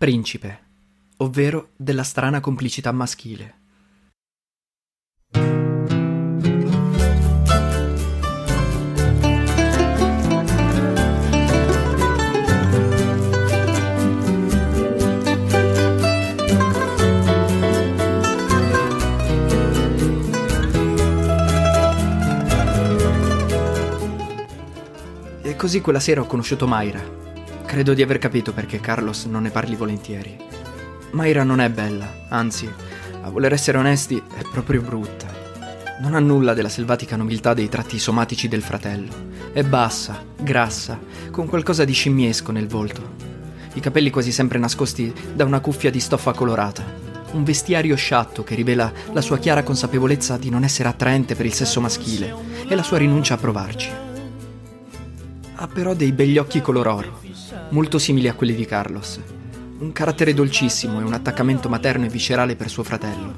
Principe, ovvero della strana complicità maschile. E così quella sera ho conosciuto Mayra. Credo di aver capito perché Carlos non ne parli volentieri. Mayra non è bella, anzi, a voler essere onesti, è proprio brutta. Non ha nulla della selvatica nobiltà dei tratti somatici del fratello. È bassa, grassa, con qualcosa di scimmiesco nel volto. I capelli quasi sempre nascosti da una cuffia di stoffa colorata. Un vestiario sciatto che rivela la sua chiara consapevolezza di non essere attraente per il sesso maschile e la sua rinuncia a provarci. Ha però dei begli occhi color oro, molto simili a quelli di Carlos. Un carattere dolcissimo e un attaccamento materno e viscerale per suo fratello.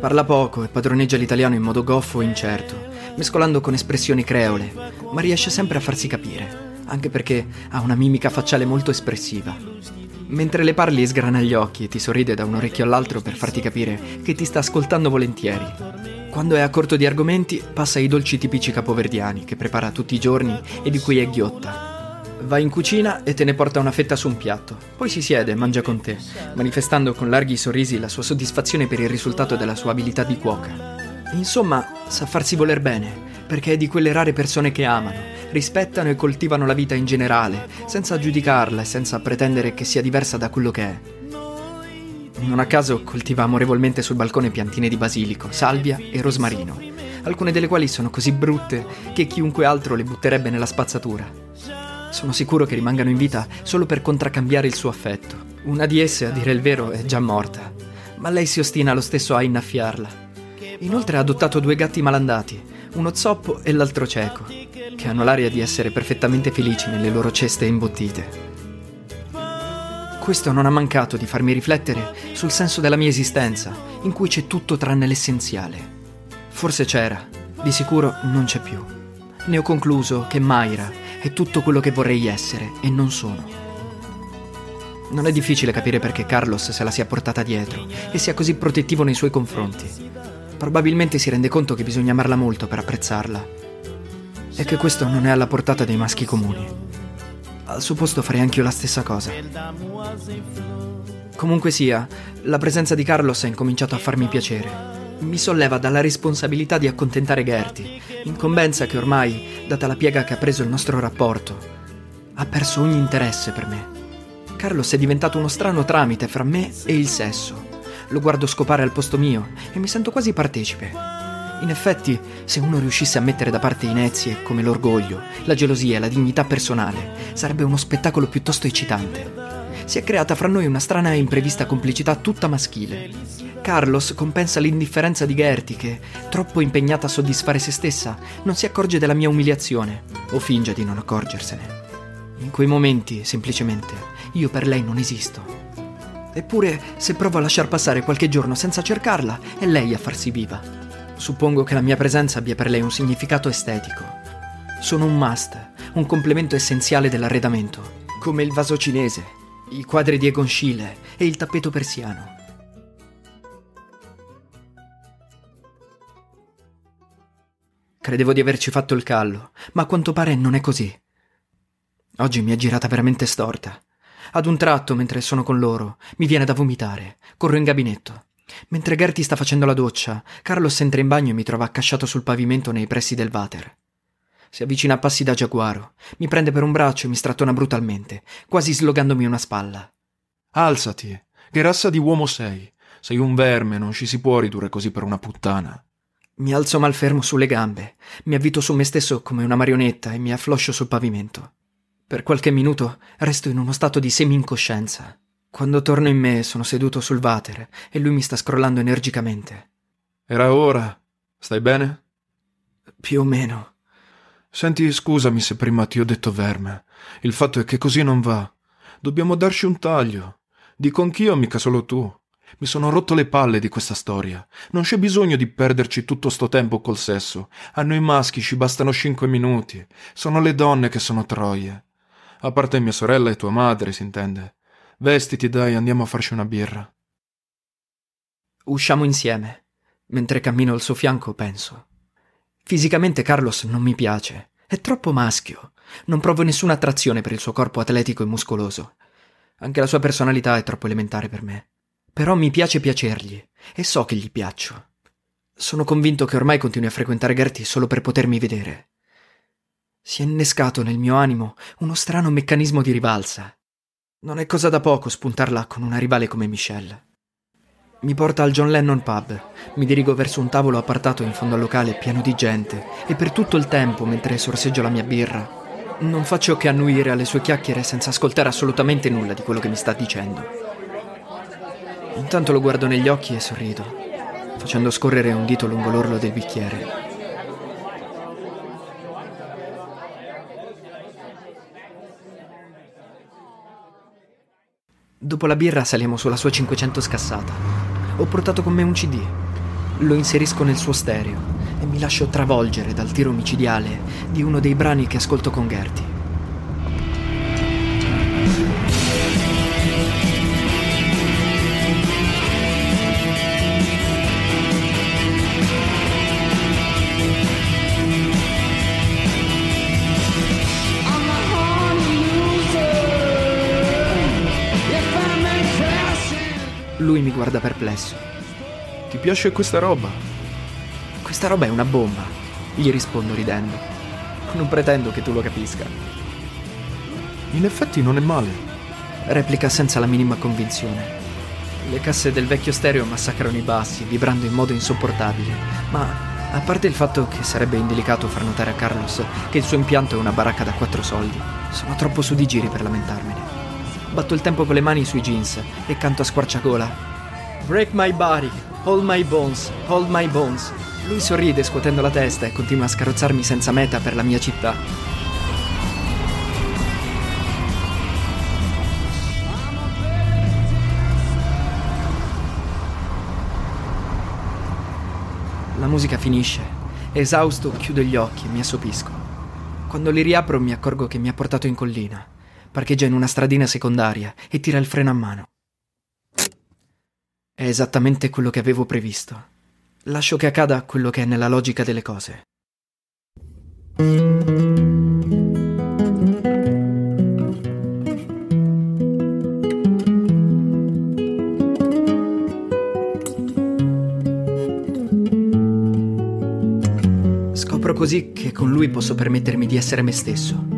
Parla poco e padroneggia l'italiano in modo goffo e incerto, mescolando con espressioni creole, ma riesce sempre a farsi capire, anche perché ha una mimica facciale molto espressiva. Mentre le parli sgrana gli occhi e ti sorride da un orecchio all'altro per farti capire che ti sta ascoltando volentieri. Quando è a corto di argomenti, passa ai dolci tipici capoverdiani che prepara tutti i giorni e di cui è ghiotta. Va in cucina e te ne porta una fetta su un piatto. Poi si siede e mangia con te, manifestando con larghi sorrisi la sua soddisfazione per il risultato della sua abilità di cuoca. Insomma, sa farsi voler bene, perché è di quelle rare persone che amano, rispettano e coltivano la vita in generale, senza giudicarla e senza pretendere che sia diversa da quello che è. Non a caso coltiva amorevolmente sul balcone piantine di basilico, salvia e rosmarino, alcune delle quali sono così brutte che chiunque altro le butterebbe nella spazzatura. Sono sicuro che rimangano in vita solo per contraccambiare il suo affetto. Una di esse, a dire il vero, è già morta, ma lei si ostina lo stesso a innaffiarla. Inoltre ha adottato due gatti malandati, uno zoppo e l'altro cieco, che hanno l'aria di essere perfettamente felici nelle loro ceste imbottite. Questo non ha mancato di farmi riflettere sul senso della mia esistenza, in cui c'è tutto tranne l'essenziale. Forse c'era, di sicuro non c'è più. Ne ho concluso che Mayra è tutto quello che vorrei essere e non sono. Non è difficile capire perché Carlos se la sia portata dietro e sia così protettivo nei suoi confronti. Probabilmente si rende conto che bisogna amarla molto per apprezzarla e che questo non è alla portata dei maschi comuni. Al suo posto farei anch'io la stessa cosa. Comunque sia, la presenza di Carlos ha incominciato a farmi piacere. Mi solleva dalla responsabilità di accontentare Gertie, incombenza che ormai, data la piega che ha preso il nostro rapporto, ha perso ogni interesse per me. Carlos è diventato uno strano tramite fra me e il sesso. Lo guardo scopare al posto mio e mi sento quasi partecipe. In effetti, se uno riuscisse a mettere da parte inezie come l'orgoglio, la gelosia e la dignità personale, sarebbe uno spettacolo piuttosto eccitante. Si è creata fra noi una strana e imprevista complicità tutta maschile. Carlos compensa l'indifferenza di Gertie che, troppo impegnata a soddisfare se stessa, non si accorge della mia umiliazione, o finge di non accorgersene. In quei momenti, semplicemente, io per lei non esisto. Eppure, se provo a lasciar passare qualche giorno senza cercarla, è lei a farsi viva. Suppongo che la mia presenza abbia per lei un significato estetico. Sono un must, un complemento essenziale dell'arredamento, come il vaso cinese, i quadri di Egon Schiele e il tappeto persiano. Credevo di averci fatto il callo, ma a quanto pare non è così. Oggi mi è girata veramente storta. Ad un tratto, mentre sono con loro, mi viene da vomitare. Corro in gabinetto. Mentre Gertie sta facendo la doccia, Carlos entra in bagno e mi trova accasciato sul pavimento nei pressi del water. Si avvicina a passi da giaguaro, mi prende per un braccio e mi strattona brutalmente, quasi slogandomi una spalla. Alzati, che razza di uomo sei? Sei un verme, non ci si può ridurre così per una puttana. Mi alzo malfermo sulle gambe, mi avvito su me stesso come una marionetta e mi affloscio sul pavimento. Per qualche minuto resto in uno stato di semi-incoscienza. Quando torno in me sono seduto sul water e lui mi sta scrollando energicamente. Era ora. Stai bene? Più o meno. Senti, scusami se prima ti ho detto verme. Il fatto è che così non va. Dobbiamo darci un taglio. Dico anch'io, mica solo tu. Mi sono rotto le palle di questa storia. Non c'è bisogno di perderci tutto sto tempo col sesso. A noi maschi ci bastano cinque minuti. Sono le donne che sono troie. A parte mia sorella e tua madre, si intende. Vestiti, dai, andiamo a farci una birra. Usciamo insieme. Mentre cammino al suo fianco, penso. Fisicamente Carlos non mi piace. È troppo maschio. Non provo nessuna attrazione per il suo corpo atletico e muscoloso. Anche la sua personalità è troppo elementare per me. Però mi piace piacergli e so che gli piaccio. Sono convinto che ormai continui a frequentare Gertie solo per potermi vedere. Si è innescato nel mio animo uno strano meccanismo di rivalsa. Non è cosa da poco spuntarla con una rivale come Michelle. Mi porta al John Lennon Pub, mi dirigo verso un tavolo appartato in fondo al locale pieno di gente e per tutto il tempo, mentre sorseggio la mia birra, non faccio che annuire alle sue chiacchiere senza ascoltare assolutamente nulla di quello che mi sta dicendo. Intanto lo guardo negli occhi e sorrido, facendo scorrere un dito lungo l'orlo del bicchiere. Dopo la birra saliamo sulla sua 500 scassata. Ho portato con me un CD. Lo inserisco nel suo stereo e mi lascio travolgere dal tiro micidiale di uno dei brani che ascolto con Gertie. Guarda perplesso. Ti piace questa roba? Questa roba è una bomba, gli rispondo ridendo. Non pretendo che tu lo capisca. In effetti non è male. Replica senza la minima convinzione. Le casse del vecchio stereo massacrano i bassi, vibrando in modo insopportabile, ma a parte il fatto che sarebbe indelicato far notare a Carlos che il suo impianto è una baracca da quattro soldi, sono troppo su di giri per lamentarmene. Batto il tempo con le mani sui jeans e canto a squarciagola. Break my body, hold my bones, hold my bones. Lui sorride scuotendo la testa e continua a scarrozzarmi senza meta per la mia città. La musica finisce. Esausto chiudo gli occhi e mi assopisco. Quando li riapro mi accorgo che mi ha portato in collina. Parcheggia in una stradina secondaria e tira il freno a mano. È esattamente quello che avevo previsto. Lascio che accada quello che è nella logica delle cose. Scopro così che con lui posso permettermi di essere me stesso.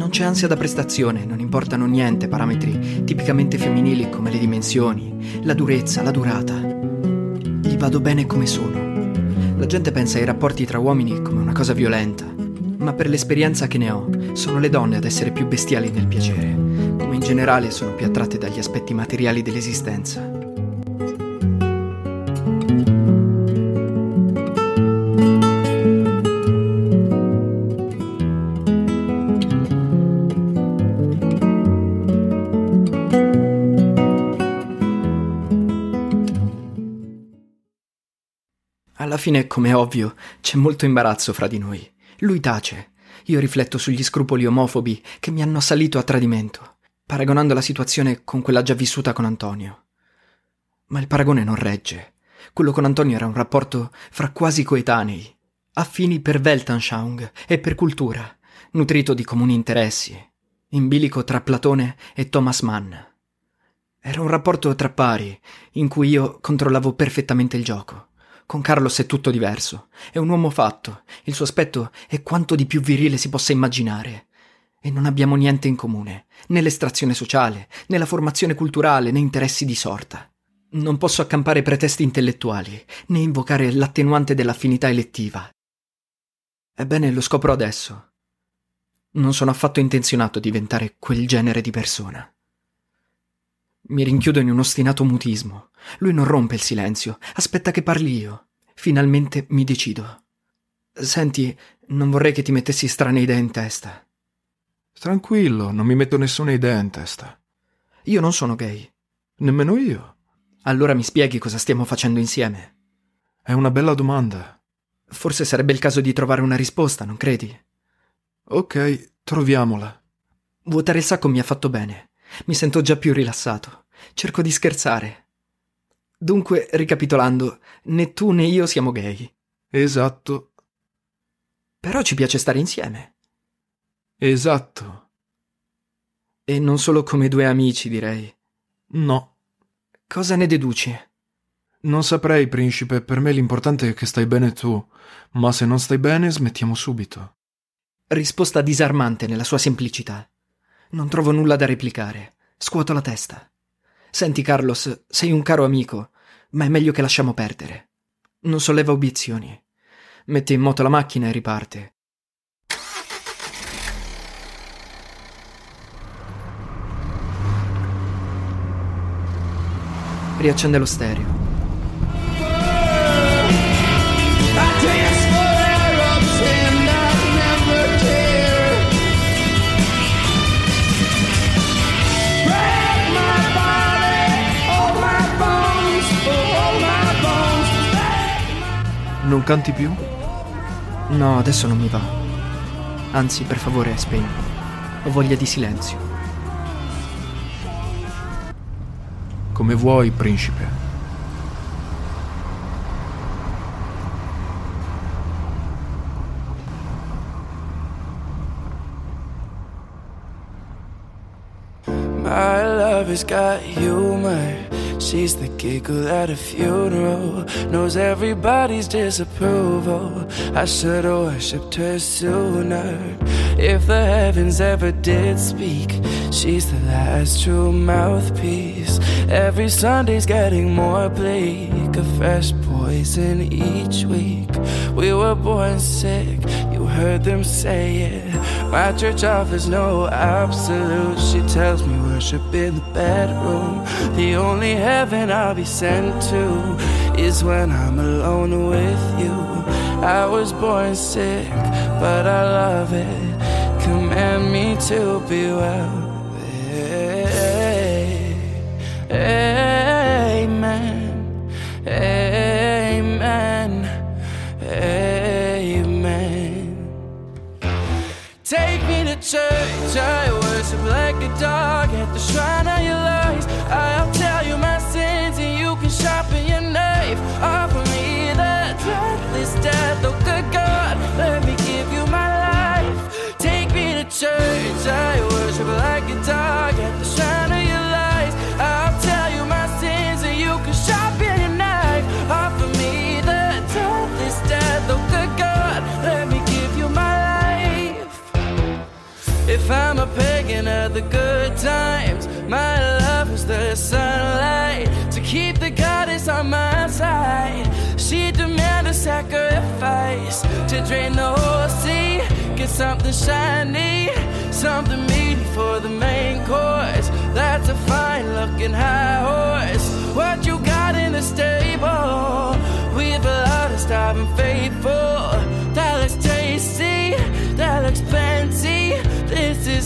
Non c'è ansia da prestazione, non importano niente parametri tipicamente femminili come le dimensioni, la durezza, la durata vado bene come sono. La gente pensa ai rapporti tra uomini come una cosa violenta, ma per l'esperienza che ne ho, sono le donne ad essere più bestiali nel piacere, come in generale sono più attratte dagli aspetti materiali dell'esistenza. Fine, come è ovvio, c'è molto imbarazzo fra di noi. Lui tace. Io rifletto sugli scrupoli omofobi che mi hanno assalito a tradimento, paragonando la situazione con quella già vissuta con Antonio. Ma il paragone non regge. Quello con Antonio era un rapporto fra quasi coetanei, affini per Weltanschauung e per cultura, nutrito di comuni interessi, in bilico tra Platone e Thomas Mann. Era un rapporto tra pari, in cui io controllavo perfettamente il gioco. Con Carlos è tutto diverso. È un uomo fatto. Il suo aspetto è quanto di più virile si possa immaginare. E non abbiamo niente in comune, né l'estrazione sociale, né la formazione culturale, né interessi di sorta. Non posso accampare pretesti intellettuali, né invocare l'attenuante dell'affinità elettiva. Ebbene, lo scopro adesso. Non sono affatto intenzionato a diventare quel genere di persona. Mi rinchiudo in un ostinato mutismo. Lui non rompe il silenzio, aspetta che parli io. Finalmente mi decido. Senti, non vorrei che ti mettessi strane idee in testa. Tranquillo, non mi metto nessuna idea in testa. Io non sono gay. Nemmeno io. Allora mi spieghi cosa stiamo facendo insieme? È una bella domanda. Forse sarebbe il caso di trovare una risposta, non credi? Ok, troviamola. Vuotare il sacco mi ha fatto bene. Mi sento già più rilassato. Cerco di scherzare. Dunque, ricapitolando, né tu né io siamo gay. Esatto. Però ci piace stare insieme. Esatto. E non solo come due amici, direi. No. Cosa ne deduci? Non saprei, principe, per me l'importante è che stai bene tu, ma se non stai bene smettiamo subito. Risposta disarmante nella sua semplicità. Non trovo nulla da replicare. Scuoto la testa. Senti, Carlos, sei un caro amico, ma è meglio che lasciamo perdere. Non solleva obiezioni. Mette in moto la macchina e riparte. Riaccende lo stereo. Non canti più? No, adesso non mi va. Anzi, per favore, spegni. Ho voglia di silenzio. Come vuoi, principe. My love has got humor. She's the giggle at a funeral, knows everybody's disapproval. I should have worshipped her sooner. If the heavens ever did speak, she's the last true mouthpiece. Every Sunday's getting more bleak, a fresh poison each week. We were born sick, you heard them say it. My church offers no absolute. She tells me worship in the bedroom. The only heaven I'll be sent to is when I'm alone with you. I was born sick, but I love it. Command me to be well. Amen. Amen. Amen. Take me to church. I worship like a dog times, my love is the sunlight to keep the goddess on my side. She demand a sacrifice to drain the whole sea. Get something shiny, something meaty for the main course. That's a fine looking high horse. What you got in the stable? We've a lot of starving faithful. That looks tasty, that looks plenty.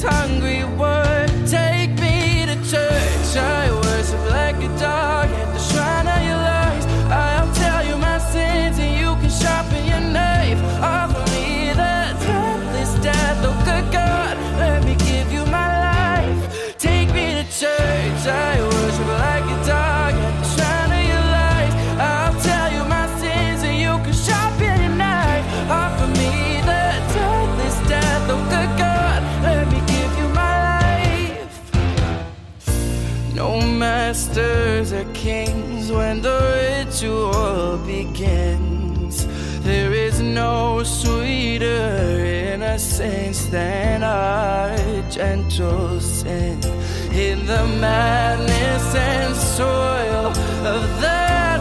Hungry work. Take me to church. I kings when the ritual begins. There is no sweeter innocence than our gentle sin. In the madness and soil of that